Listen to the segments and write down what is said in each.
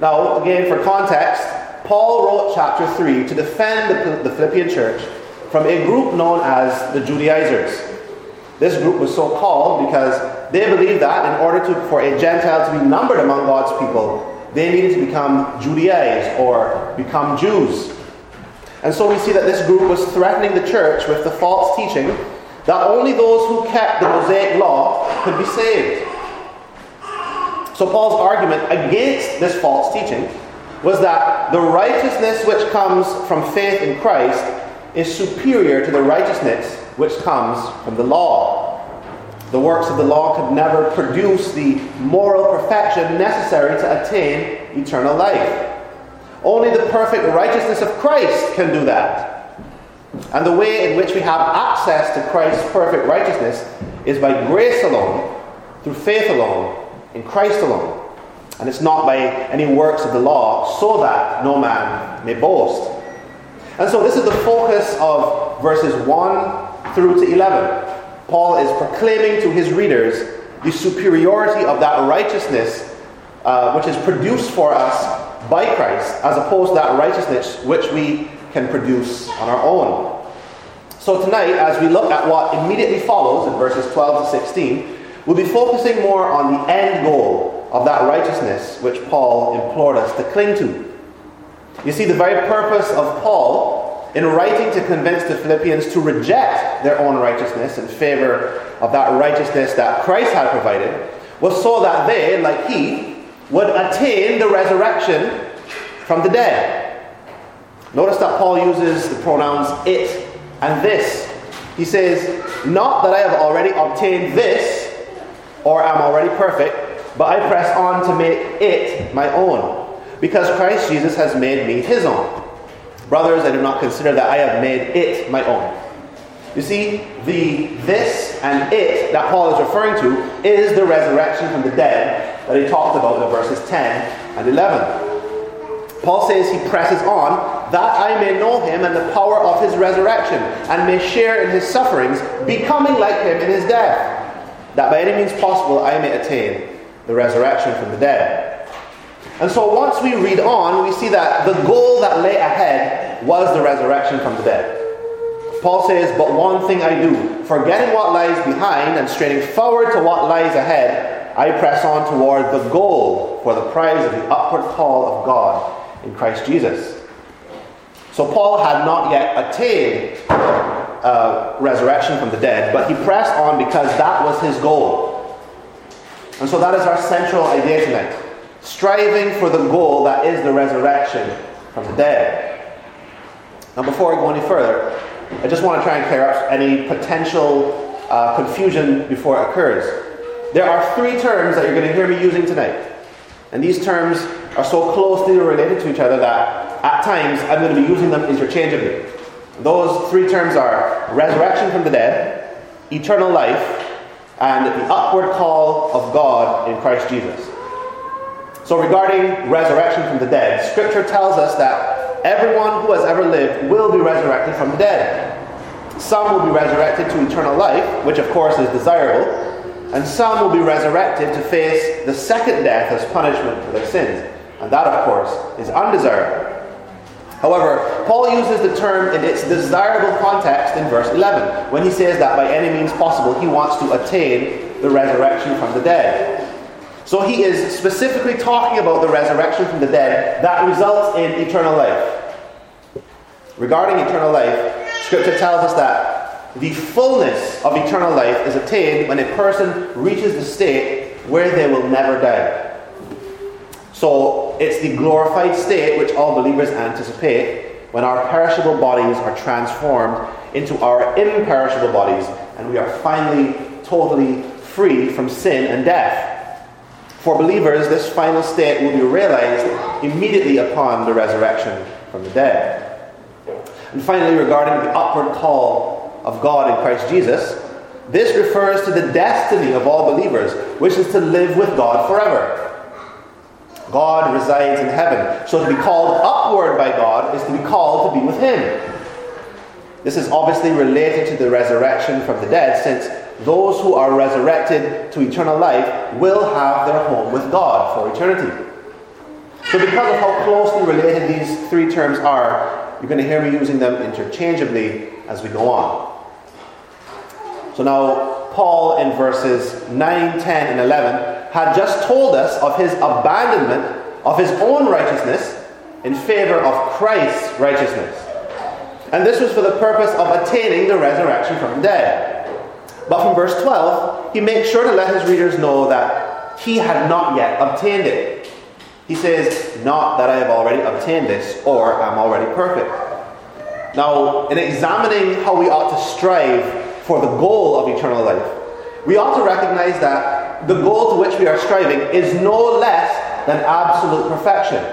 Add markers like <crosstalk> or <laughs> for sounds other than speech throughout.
Now, again, for context, Paul wrote chapter 3 to defend the, Philippian church from a group known as the Judaizers. This group was so called because they believed that in order to, for a Gentile to be numbered among God's people, they needed to become Judaized or become Jews. And so we see that this group was threatening the church with the false teaching that only those who kept the Mosaic law could be saved. So Paul's argument against this false teaching was that the righteousness which comes from faith in Christ is superior to the righteousness which comes from the law. The works of the law could never produce the moral perfection necessary to attain eternal life. Only the perfect righteousness of Christ can do that. And the way in which we have access to Christ's perfect righteousness is by grace alone, through faith alone, in Christ alone. And it's not by any works of the law, so that no man may boast. And so this is the focus of verses 1 through to 11. Paul is proclaiming to his readers the superiority of that righteousness uh, which is produced for us by Christ, as opposed to that righteousness which we can produce on our own. So tonight, as we look at what immediately follows in verses 12 to 16, we'll be focusing more on the end goal of that righteousness which Paul implored us to cling to. You see, the very purpose of Paul in writing to convince the Philippians to reject their own righteousness in favor of that righteousness that Christ had provided, was so that they, like he, would attain the resurrection from the dead. Notice that Paul uses the pronouns it and this. He says, Not that I have already obtained this or I am already perfect, but I press on to make it my own, because Christ Jesus has made me his own. Brothers, I do not consider that I have made it my own. You see, the this and it that Paul is referring to is the resurrection from the dead that he talked about in verses 10 and 11. Paul says he presses on that I may know him and the power of his resurrection and may share in his sufferings, becoming like him in his death, that by any means possible I may attain the resurrection from the dead. And so once we read on, we see that the goal that lay ahead was the resurrection from the dead. Paul says, But one thing I do, forgetting what lies behind and straining forward to what lies ahead, I press on toward the goal for the prize of the upward call of God in Christ Jesus. So Paul had not yet attained uh, resurrection from the dead, but he pressed on because that was his goal. And so that is our central idea tonight striving for the goal that is the resurrection from the dead. Now, before I go any further, I just want to try and clear up any potential uh, confusion before it occurs. There are three terms that you're going to hear me using tonight. And these terms are so closely related to each other that at times I'm going to be using them interchangeably. Those three terms are resurrection from the dead, eternal life, and the upward call of God in Christ Jesus. So, regarding resurrection from the dead, Scripture tells us that everyone who has ever lived will be resurrected from the dead. Some will be resurrected to eternal life, which of course is desirable, and some will be resurrected to face the second death as punishment for their sins. And that, of course, is undesirable. However, Paul uses the term in its desirable context in verse 11, when he says that by any means possible he wants to attain the resurrection from the dead. So he is specifically talking about the resurrection from the dead that results in eternal life. Regarding eternal life, Scripture tells us that the fullness of eternal life is attained when a person reaches the state where they will never die. So it's the glorified state which all believers anticipate when our perishable bodies are transformed into our imperishable bodies and we are finally totally free from sin and death. For believers, this final state will be realized immediately upon the resurrection from the dead. And finally, regarding the upward call of God in Christ Jesus, this refers to the destiny of all believers, which is to live with God forever. God resides in heaven. So to be called upward by God is to be called to be with Him. This is obviously related to the resurrection from the dead, since those who are resurrected to eternal life will have their home with God for eternity. So, because of how closely related these three terms are, you're going to hear me using them interchangeably as we go on. So, now Paul in verses 9, 10, and 11 had just told us of his abandonment of his own righteousness in favor of Christ's righteousness. And this was for the purpose of attaining the resurrection from the dead. But from verse 12, he makes sure to let his readers know that he had not yet obtained it. He says, Not that I have already obtained this or am already perfect. Now, in examining how we ought to strive for the goal of eternal life, we ought to recognize that the goal to which we are striving is no less than absolute perfection.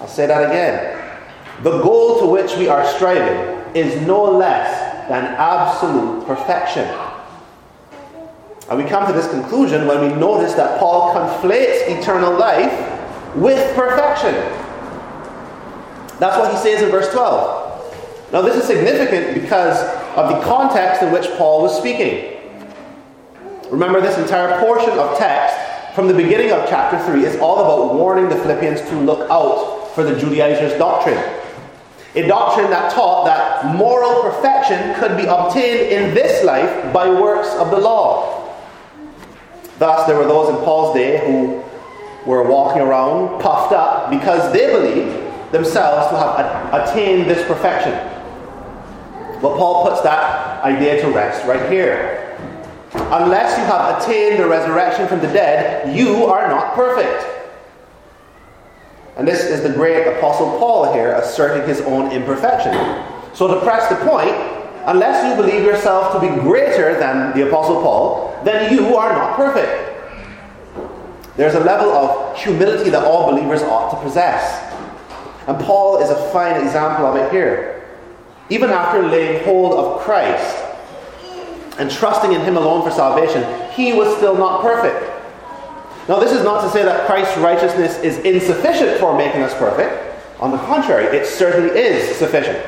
I'll say that again. The goal to which we are striving is no less than absolute perfection. And we come to this conclusion when we notice that Paul conflates eternal life with perfection. That's what he says in verse 12. Now, this is significant because of the context in which Paul was speaking. Remember, this entire portion of text from the beginning of chapter 3 is all about warning the Philippians to look out for the Judaizers' doctrine. A doctrine that taught that moral perfection could be obtained in this life by works of the law. Thus, there were those in Paul's day who were walking around puffed up because they believed themselves to have attained this perfection. But Paul puts that idea to rest right here. Unless you have attained the resurrection from the dead, you are not perfect. And this is the great Apostle Paul here asserting his own imperfection. So, to press the point, unless you believe yourself to be greater than the Apostle Paul, then you are not perfect. There's a level of humility that all believers ought to possess. And Paul is a fine example of it here. Even after laying hold of Christ and trusting in Him alone for salvation, he was still not perfect. Now, this is not to say that Christ's righteousness is insufficient for making us perfect. On the contrary, it certainly is sufficient.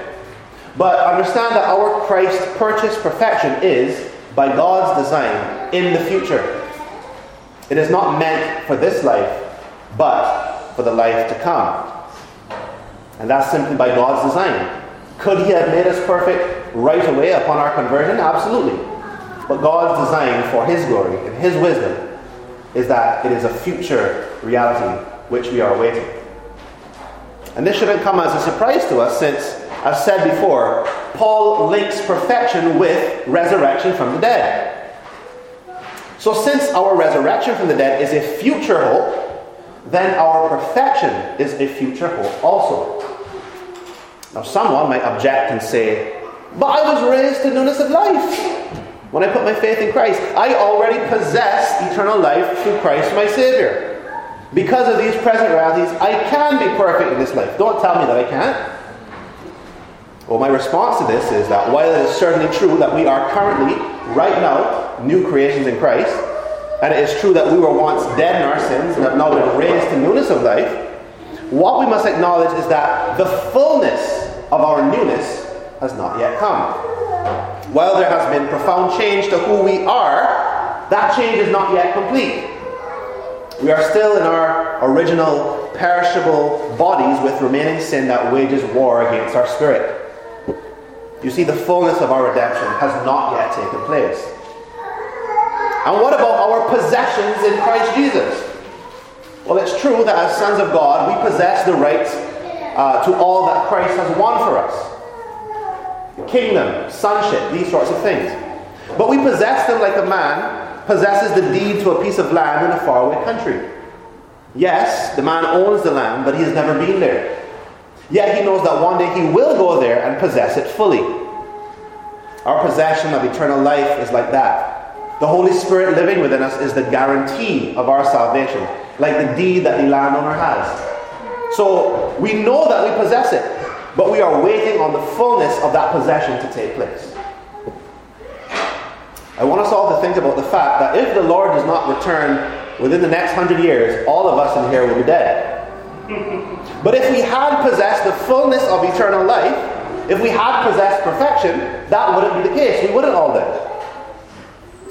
But understand that our Christ purchased perfection is, by God's design, in the future. It is not meant for this life, but for the life to come. And that's simply by God's design. Could He have made us perfect right away upon our conversion? Absolutely. But God's design for His glory and His wisdom is that it is a future reality which we are awaiting. And this shouldn't come as a surprise to us since, as said before, Paul links perfection with resurrection from the dead. So, since our resurrection from the dead is a future hope, then our perfection is a future hope also. Now, someone might object and say, But I was raised to newness of life. When I put my faith in Christ, I already possess eternal life through Christ my Savior. Because of these present realities, I can be perfect in this life. Don't tell me that I can't. Well, my response to this is that while it is certainly true that we are currently, right now, new creations in Christ, and it is true that we were once dead in our sins and have now been raised to newness of life, what we must acknowledge is that the fullness of our newness has not yet come. While there has been profound change to who we are, that change is not yet complete. We are still in our original perishable bodies with remaining sin that wages war against our spirit. You see, the fullness of our redemption has not yet taken place. And what about our possessions in Christ Jesus? Well, it's true that as sons of God, we possess the rights uh, to all that Christ has won for us kingdom, sonship, these sorts of things. But we possess them like a man possesses the deed to a piece of land in a faraway country. Yes, the man owns the land, but he has never been there. Yet he knows that one day he will go there and possess it fully. Our possession of eternal life is like that. The Holy Spirit living within us is the guarantee of our salvation, like the deed that the landowner has. So we know that we possess it. But we are waiting on the fullness of that possession to take place. I want us all to think about the fact that if the Lord does not return within the next hundred years, all of us in here will be dead. <laughs> But if we had possessed the fullness of eternal life, if we had possessed perfection, that wouldn't be the case. We wouldn't all die.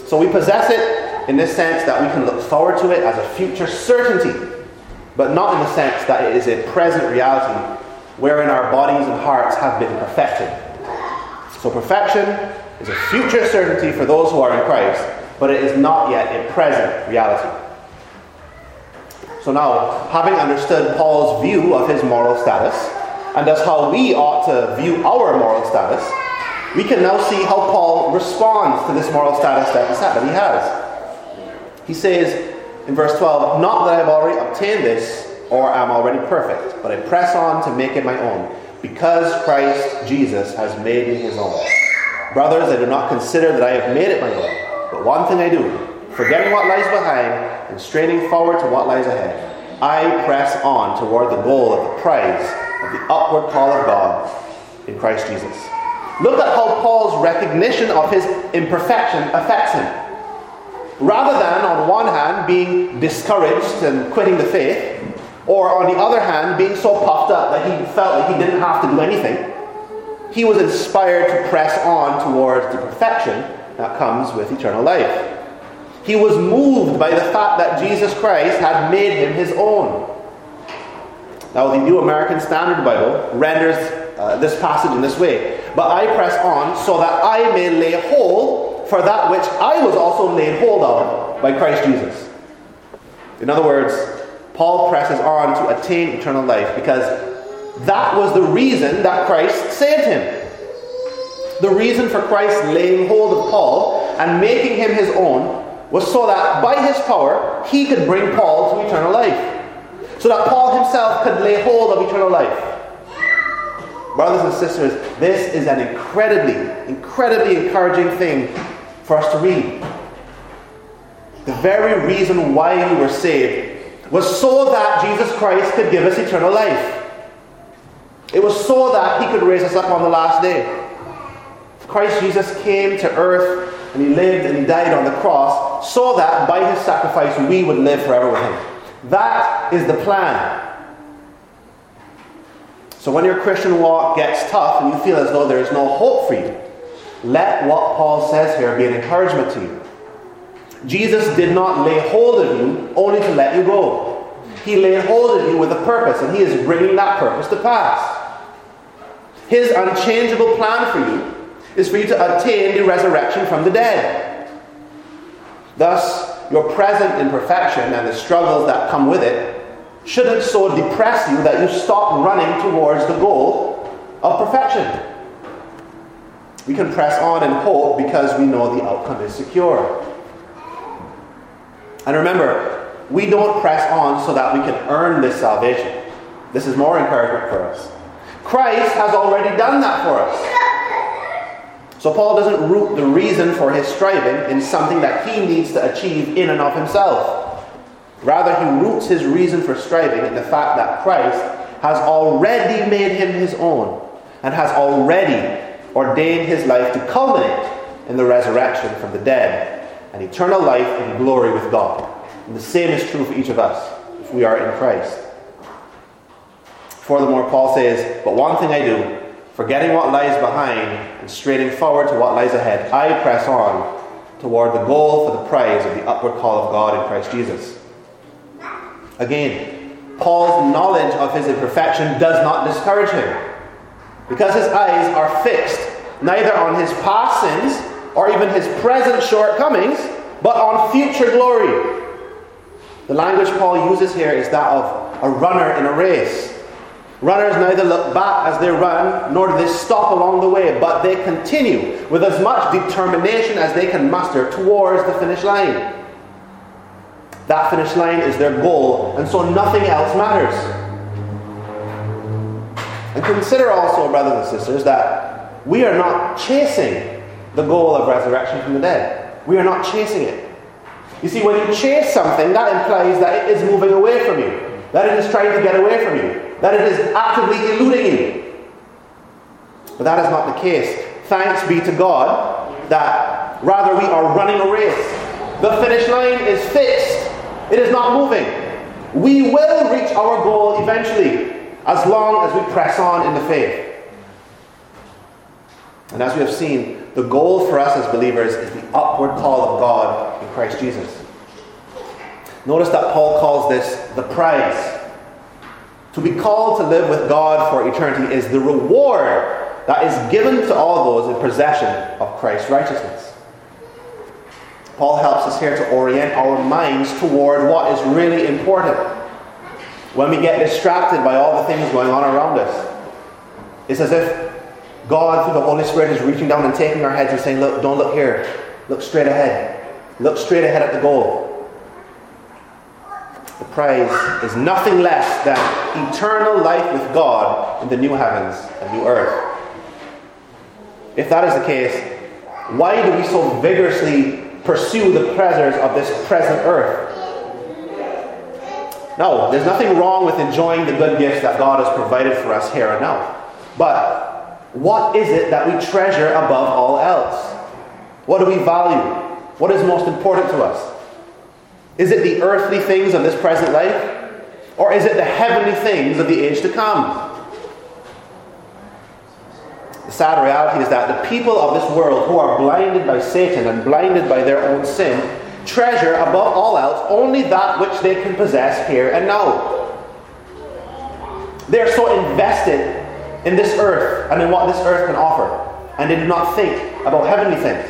So we possess it in this sense that we can look forward to it as a future certainty. but not in the sense that it is a present reality wherein our bodies and hearts have been perfected. So, perfection is a future certainty for those who are in Christ, but it is not yet a present reality. So, now, having understood Paul's view of his moral status, and thus how we ought to view our moral status, we can now see how Paul responds to this moral status that he has. He says in verse 12, Not that I have already obtained this or I am already perfect, but I press on to make it my own, because Christ Jesus has made me his own. Brothers, I do not consider that I have made it my own, but one thing I do, forgetting what lies behind and straining forward to what lies ahead, I press on toward the goal of the prize of the upward call of God in Christ Jesus. Look at how Paul's recognition of his imperfection affects him. Rather than, on one hand, being discouraged and quitting the faith, or on the other hand, being so puffed up that he felt like he didn't have to do anything, he was inspired to press on towards the perfection that comes with eternal life. He was moved by the fact that Jesus Christ had made him his own. Now, the New American Standard Bible renders uh, this passage in this way But I press on so that I may lay hold for that which I was also laid hold of by Christ Jesus. In other words, Paul presses on to attain eternal life because that was the reason that Christ saved him. The reason for Christ laying hold of Paul and making him his own was so that by his power he could bring Paul to eternal life. So that Paul himself could lay hold of eternal life. Brothers and sisters, this is an incredibly, incredibly encouraging thing for us to read. The very reason why we were saved was so that Jesus Christ could give us eternal life. It was so that he could raise us up on the last day. Christ Jesus came to earth and he lived and he died on the cross so that by his sacrifice we would live forever with him. That is the plan. So when your Christian walk gets tough and you feel as though there is no hope for you, let what Paul says here be an encouragement to you. Jesus did not lay hold of you only to let you go. He laid hold of you with a purpose, and He is bringing that purpose to pass. His unchangeable plan for you is for you to attain the resurrection from the dead. Thus, your present imperfection and the struggles that come with it shouldn't so depress you that you stop running towards the goal of perfection. We can press on and hope because we know the outcome is secure. And remember, we don't press on so that we can earn this salvation. This is more encouragement for us. Christ has already done that for us. So Paul doesn't root the reason for his striving in something that he needs to achieve in and of himself. Rather, he roots his reason for striving in the fact that Christ has already made him his own and has already ordained his life to culminate in the resurrection from the dead and eternal life in glory with God. And the same is true for each of us if we are in Christ. Furthermore, Paul says, But one thing I do, forgetting what lies behind and straining forward to what lies ahead, I press on toward the goal for the prize of the upward call of God in Christ Jesus. Again, Paul's knowledge of his imperfection does not discourage him because his eyes are fixed neither on his past sins or even his present shortcomings, but on future glory. The language Paul uses here is that of a runner in a race. Runners neither look back as they run, nor do they stop along the way, but they continue with as much determination as they can muster towards the finish line. That finish line is their goal, and so nothing else matters. And consider also, brothers and sisters, that we are not chasing the goal of resurrection from the dead. We are not chasing it. You see, when you chase something, that implies that it is moving away from you, that it is trying to get away from you, that it is actively eluding you. But that is not the case. Thanks be to God that rather we are running a race. The finish line is fixed. It is not moving. We will reach our goal eventually as long as we press on in the faith. And as we have seen, the goal for us as believers is the upward call of God in Christ Jesus. Notice that Paul calls this the prize. To be called to live with God for eternity is the reward that is given to all those in possession of Christ's righteousness. Paul helps us here to orient our minds toward what is really important. When we get distracted by all the things going on around us, it's as if God, through the Holy Spirit, is reaching down and taking our heads and saying, Look, don't look here. Look straight ahead. Look straight ahead at the goal. The prize is nothing less than eternal life with God in the new heavens and new earth. If that is the case, why do we so vigorously pursue the pleasures of this present earth? No, there's nothing wrong with enjoying the good gifts that God has provided for us here and now. But what is it that we treasure above all else? What do we value? What is most important to us? Is it the earthly things of this present life? Or is it the heavenly things of the age to come? The sad reality is that the people of this world who are blinded by Satan and blinded by their own sin treasure above all else only that which they can possess here and now. They are so invested in this earth and in what this earth can offer, and they do not think about heavenly things.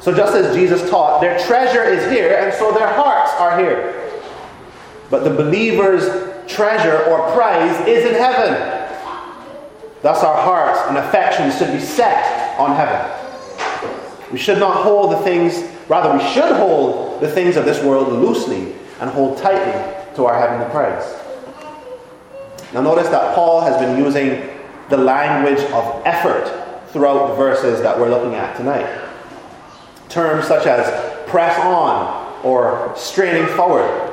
So, just as Jesus taught, their treasure is here, and so their hearts are here. But the believer's treasure or prize is in heaven. Thus, our hearts and affections should be set on heaven. We should not hold the things, rather, we should hold the things of this world loosely and hold tightly to our heavenly prize. Now, notice that Paul has been using the language of effort throughout the verses that we're looking at tonight. Terms such as press on or straining forward.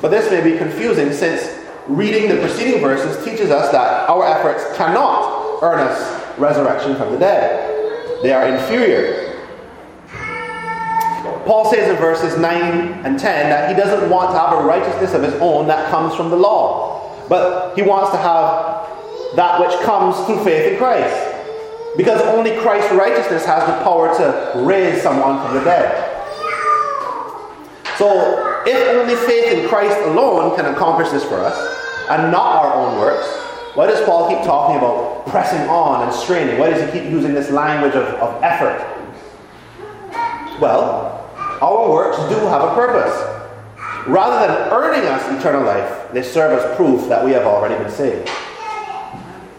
But this may be confusing since reading the preceding verses teaches us that our efforts cannot earn us resurrection from the dead. They are inferior. Paul says in verses 9 and 10 that he doesn't want to have a righteousness of his own that comes from the law, but he wants to have that which comes through faith in Christ. Because only Christ's righteousness has the power to raise someone from the dead. So, if only faith in Christ alone can accomplish this for us, and not our own works, why does Paul keep talking about pressing on and straining? Why does he keep using this language of, of effort? Well, our works do have a purpose. Rather than earning us eternal life, they serve as proof that we have already been saved.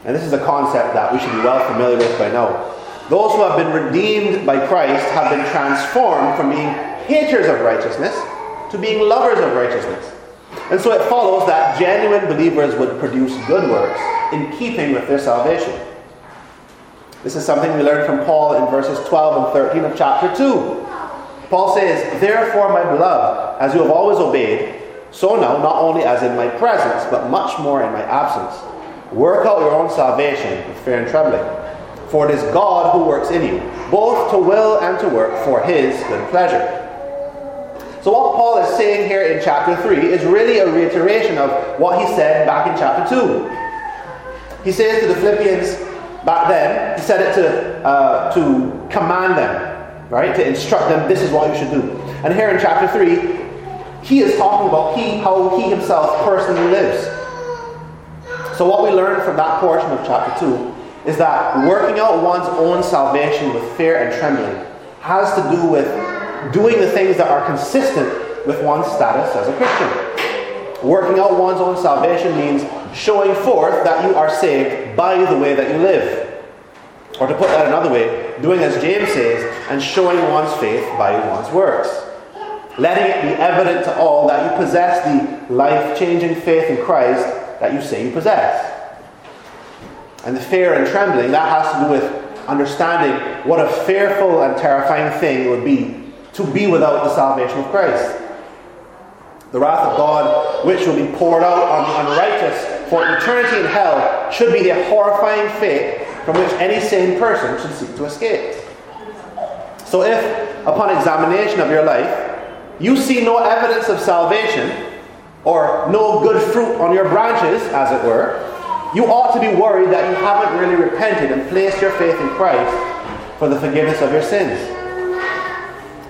And this is a concept that we should be well familiar with by now. Those who have been redeemed by Christ have been transformed from being haters of righteousness to being lovers of righteousness. And so it follows that genuine believers would produce good works in keeping with their salvation. This is something we learn from Paul in verses 12 and 13 of chapter 2. Paul says, Therefore, my beloved, as you have always obeyed, so now, not only as in my presence, but much more in my absence Work out your own salvation with fear and trembling. For it is God who works in you, both to will and to work for his good pleasure. So, what Paul is saying here in chapter 3 is really a reiteration of what he said back in chapter 2. He says to the Philippians back then, he said it to, uh, to command them, right? To instruct them, this is what you should do. And here in chapter 3, he is talking about he, how he himself personally lives. So, what we learn from that portion of chapter 2 is that working out one's own salvation with fear and trembling has to do with doing the things that are consistent with one's status as a Christian. Working out one's own salvation means showing forth that you are saved by the way that you live. Or to put that another way, doing as James says, and showing one's faith by one's works. Letting it be evident to all that you possess the life changing faith in Christ that you say you possess. And the fear and trembling, that has to do with understanding what a fearful and terrifying thing it would be to be without the salvation of Christ. The wrath of God, which will be poured out on the unrighteous for eternity in hell, should be the horrifying fate from which any sane person should seek to escape. So, if upon examination of your life you see no evidence of salvation, or no good fruit on your branches, as it were, you ought to be worried that you haven't really repented and placed your faith in Christ for the forgiveness of your sins.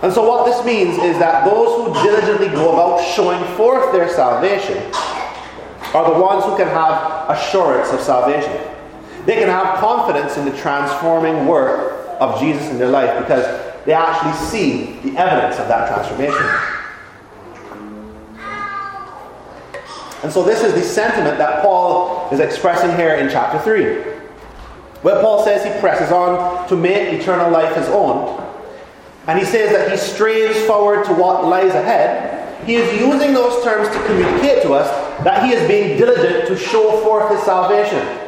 And so, what this means is that those who diligently go about showing forth their salvation are the ones who can have assurance of salvation. They can have confidence in the transforming work of Jesus in their life because they actually see the evidence of that transformation. And so, this is the sentiment that Paul is expressing here in chapter 3. Where Paul says he presses on to make eternal life his own, and he says that he strains forward to what lies ahead, he is using those terms to communicate to us that he is being diligent to show forth his salvation.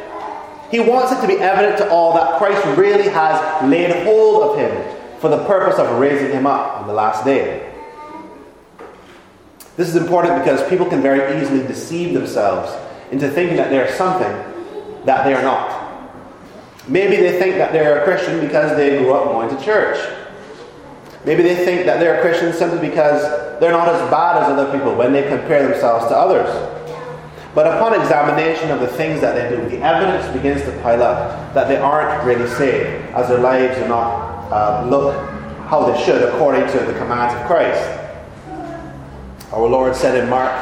He wants it to be evident to all that Christ really has laid hold of him for the purpose of raising him up on the last day. This is important because people can very easily deceive themselves into thinking that they are something that they are not. Maybe they think that they're a Christian because they grew up going to church. Maybe they think that they're a Christian simply because they're not as bad as other people when they compare themselves to others. But upon examination of the things that they do, the evidence begins to pile up that they aren't really saved, as their lives do not uh, look how they should according to the commands of Christ. Our Lord said in Mark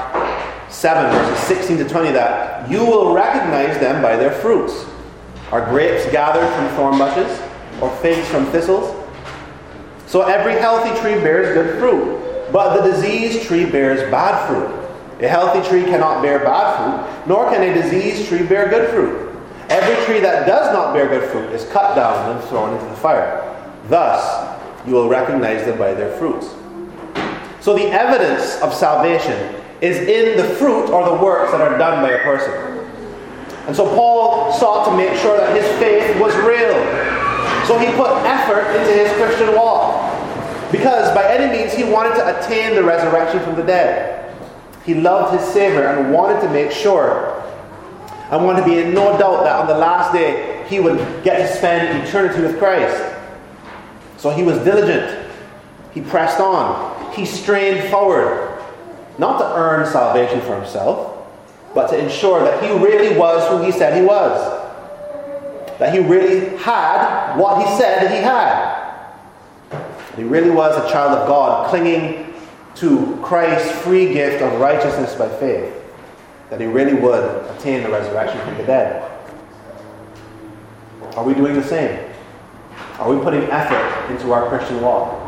7, verses 16 to 20, that you will recognize them by their fruits. Are grapes gathered from thorn bushes, or figs from thistles? So every healthy tree bears good fruit, but the diseased tree bears bad fruit. A healthy tree cannot bear bad fruit, nor can a diseased tree bear good fruit. Every tree that does not bear good fruit is cut down and thrown into the fire. Thus, you will recognize them by their fruits. So the evidence of salvation is in the fruit or the works that are done by a person. And so Paul sought to make sure that his faith was real. So he put effort into his Christian walk. Because by any means he wanted to attain the resurrection from the dead. He loved his Savior and wanted to make sure and wanted to be in no doubt that on the last day he would get to spend eternity with Christ. So he was diligent. He pressed on. He strained forward. Not to earn salvation for himself, but to ensure that he really was who he said he was that he really had what he said he had. He really was a child of God, clinging to Christ's free gift of righteousness by faith, that he really would attain the resurrection from the dead. Are we doing the same? Are we putting effort into our Christian walk?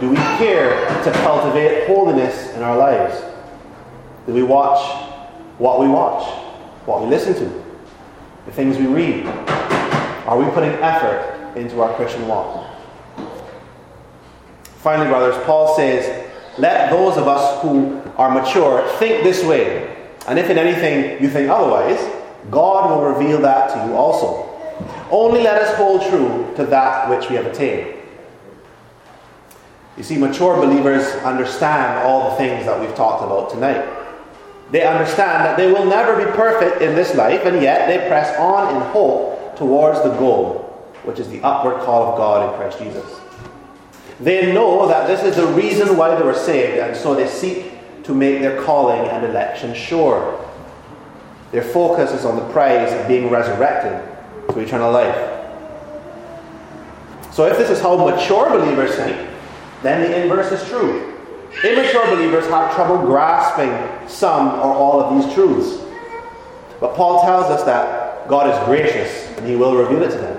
Do we care to cultivate holiness in our lives? Do we watch what we watch, what we listen to? the things we read? Are we putting effort into our Christian walk? Finally, brothers, Paul says, Let those of us who are mature think this way. And if in anything you think otherwise, God will reveal that to you also. Only let us hold true to that which we have attained. You see, mature believers understand all the things that we've talked about tonight. They understand that they will never be perfect in this life, and yet they press on in hope towards the goal, which is the upward call of God in Christ Jesus. They know that this is the reason why they were saved, and so they seek to make their calling and election sure. Their focus is on the prize of being resurrected to eternal life. So, if this is how mature believers think, then the inverse is true. Immature believers have trouble grasping some or all of these truths. But Paul tells us that God is gracious and he will reveal it to them.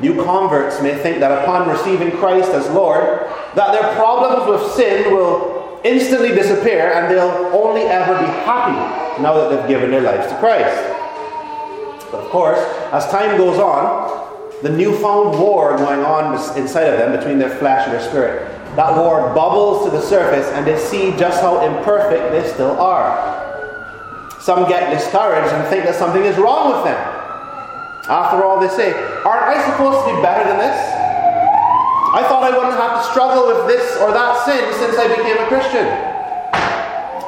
New converts may think that upon receiving Christ as Lord, that their problems with sin will instantly disappear and they'll only ever be happy now that they've given their lives to Christ. But of course, as time goes on, the newfound war going on inside of them between their flesh and their spirit that war bubbles to the surface and they see just how imperfect they still are. Some get discouraged and think that something is wrong with them. After all, they say, Aren't I supposed to be better than this? I thought I wouldn't have to struggle with this or that sin since I became a Christian.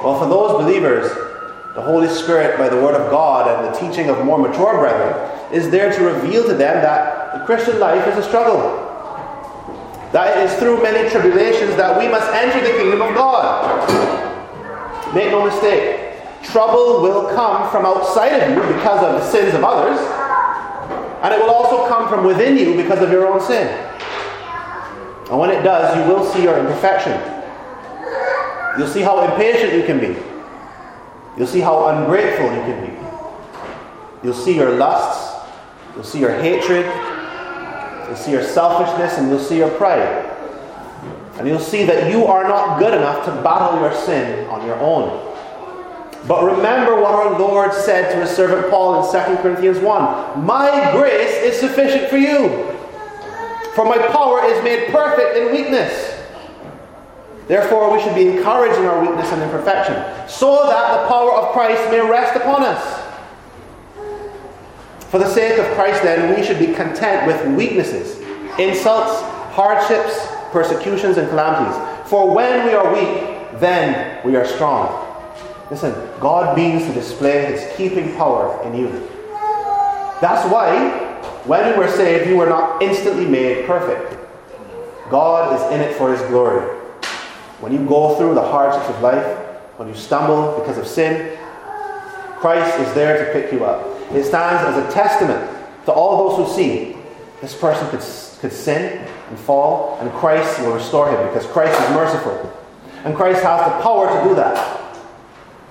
Well, for those believers, the Holy Spirit, by the Word of God and the teaching of more mature brethren, is there to reveal to them that the Christian life is a struggle. That it is through many tribulations that we must enter the kingdom of God. Make no mistake, trouble will come from outside of you because of the sins of others, and it will also come from within you because of your own sin. And when it does, you will see your imperfection. You'll see how impatient you can be. You'll see how ungrateful you can be. You'll see your lusts, you'll see your hatred, you'll see your selfishness, and you'll see your pride. And you'll see that you are not good enough to battle your sin on your own. But remember what our Lord said to his servant Paul in 2 Corinthians 1 My grace is sufficient for you, for my power is made perfect in weakness. Therefore, we should be encouraged in our weakness and imperfection, so that the power of Christ may rest upon us. For the sake of Christ, then, we should be content with weaknesses, insults, hardships, persecutions, and calamities. For when we are weak, then we are strong. Listen, God means to display his keeping power in you. That's why, when you were saved, you were not instantly made perfect. God is in it for his glory. When you go through the hardships of life, when you stumble because of sin, Christ is there to pick you up. It stands as a testament to all those who see this person could, could sin and fall, and Christ will restore him because Christ is merciful. And Christ has the power to do that.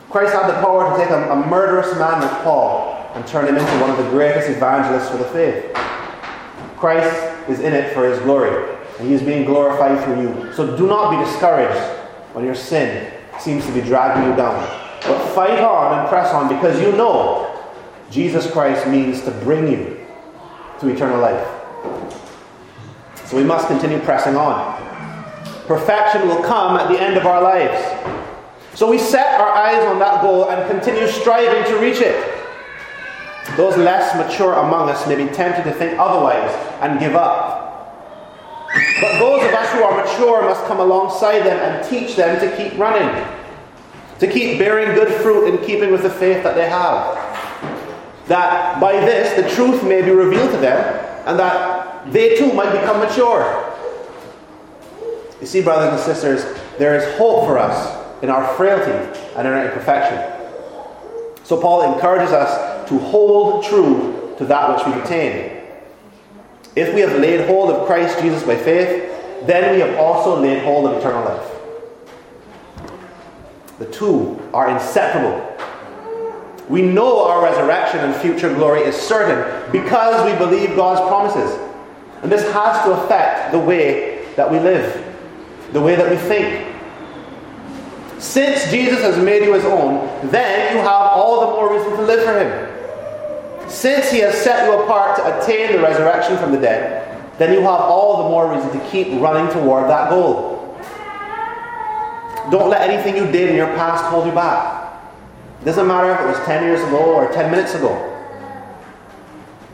Christ had the power to take a, a murderous man like Paul and turn him into one of the greatest evangelists for the faith. Christ is in it for his glory, and he is being glorified through you. So do not be discouraged when your sin seems to be dragging you down. But fight on and press on because you know Jesus Christ means to bring you to eternal life. So we must continue pressing on. Perfection will come at the end of our lives. So we set our eyes on that goal and continue striving to reach it. Those less mature among us may be tempted to think otherwise and give up. But those of us who are mature must come alongside them and teach them to keep running, to keep bearing good fruit in keeping with the faith that they have. That by this the truth may be revealed to them and that they too might become mature. You see, brothers and sisters, there is hope for us in our frailty and in our imperfection. So Paul encourages us to hold true to that which we attain. If we have laid hold of Christ Jesus by faith, then we have also laid hold of eternal life. The two are inseparable. We know our resurrection and future glory is certain because we believe God's promises. And this has to affect the way that we live, the way that we think, since Jesus has made you his own, then you have all the more reason to live for him. Since he has set you apart to attain the resurrection from the dead, then you have all the more reason to keep running toward that goal. Don't let anything you did in your past hold you back. It doesn't matter if it was 10 years ago or 10 minutes ago.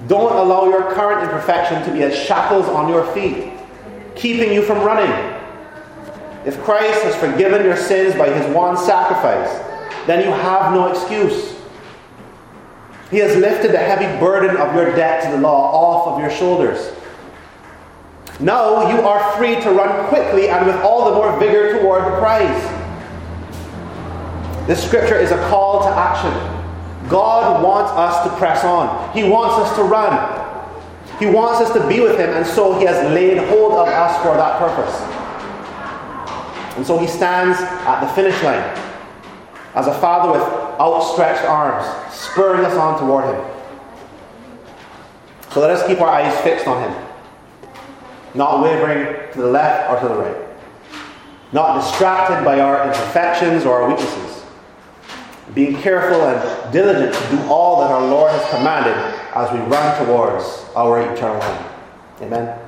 Don't allow your current imperfection to be as shackles on your feet, keeping you from running. If Christ has forgiven your sins by his one sacrifice, then you have no excuse. He has lifted the heavy burden of your debt to the law off of your shoulders. Now you are free to run quickly and with all the more vigor toward the prize. This scripture is a call to action. God wants us to press on. He wants us to run. He wants us to be with Him, and so He has laid hold of us for that purpose. And so he stands at the finish line as a father with outstretched arms, spurring us on toward him. So let us keep our eyes fixed on him, not wavering to the left or to the right, not distracted by our imperfections or our weaknesses, being careful and diligent to do all that our Lord has commanded as we run towards our eternal home. Amen.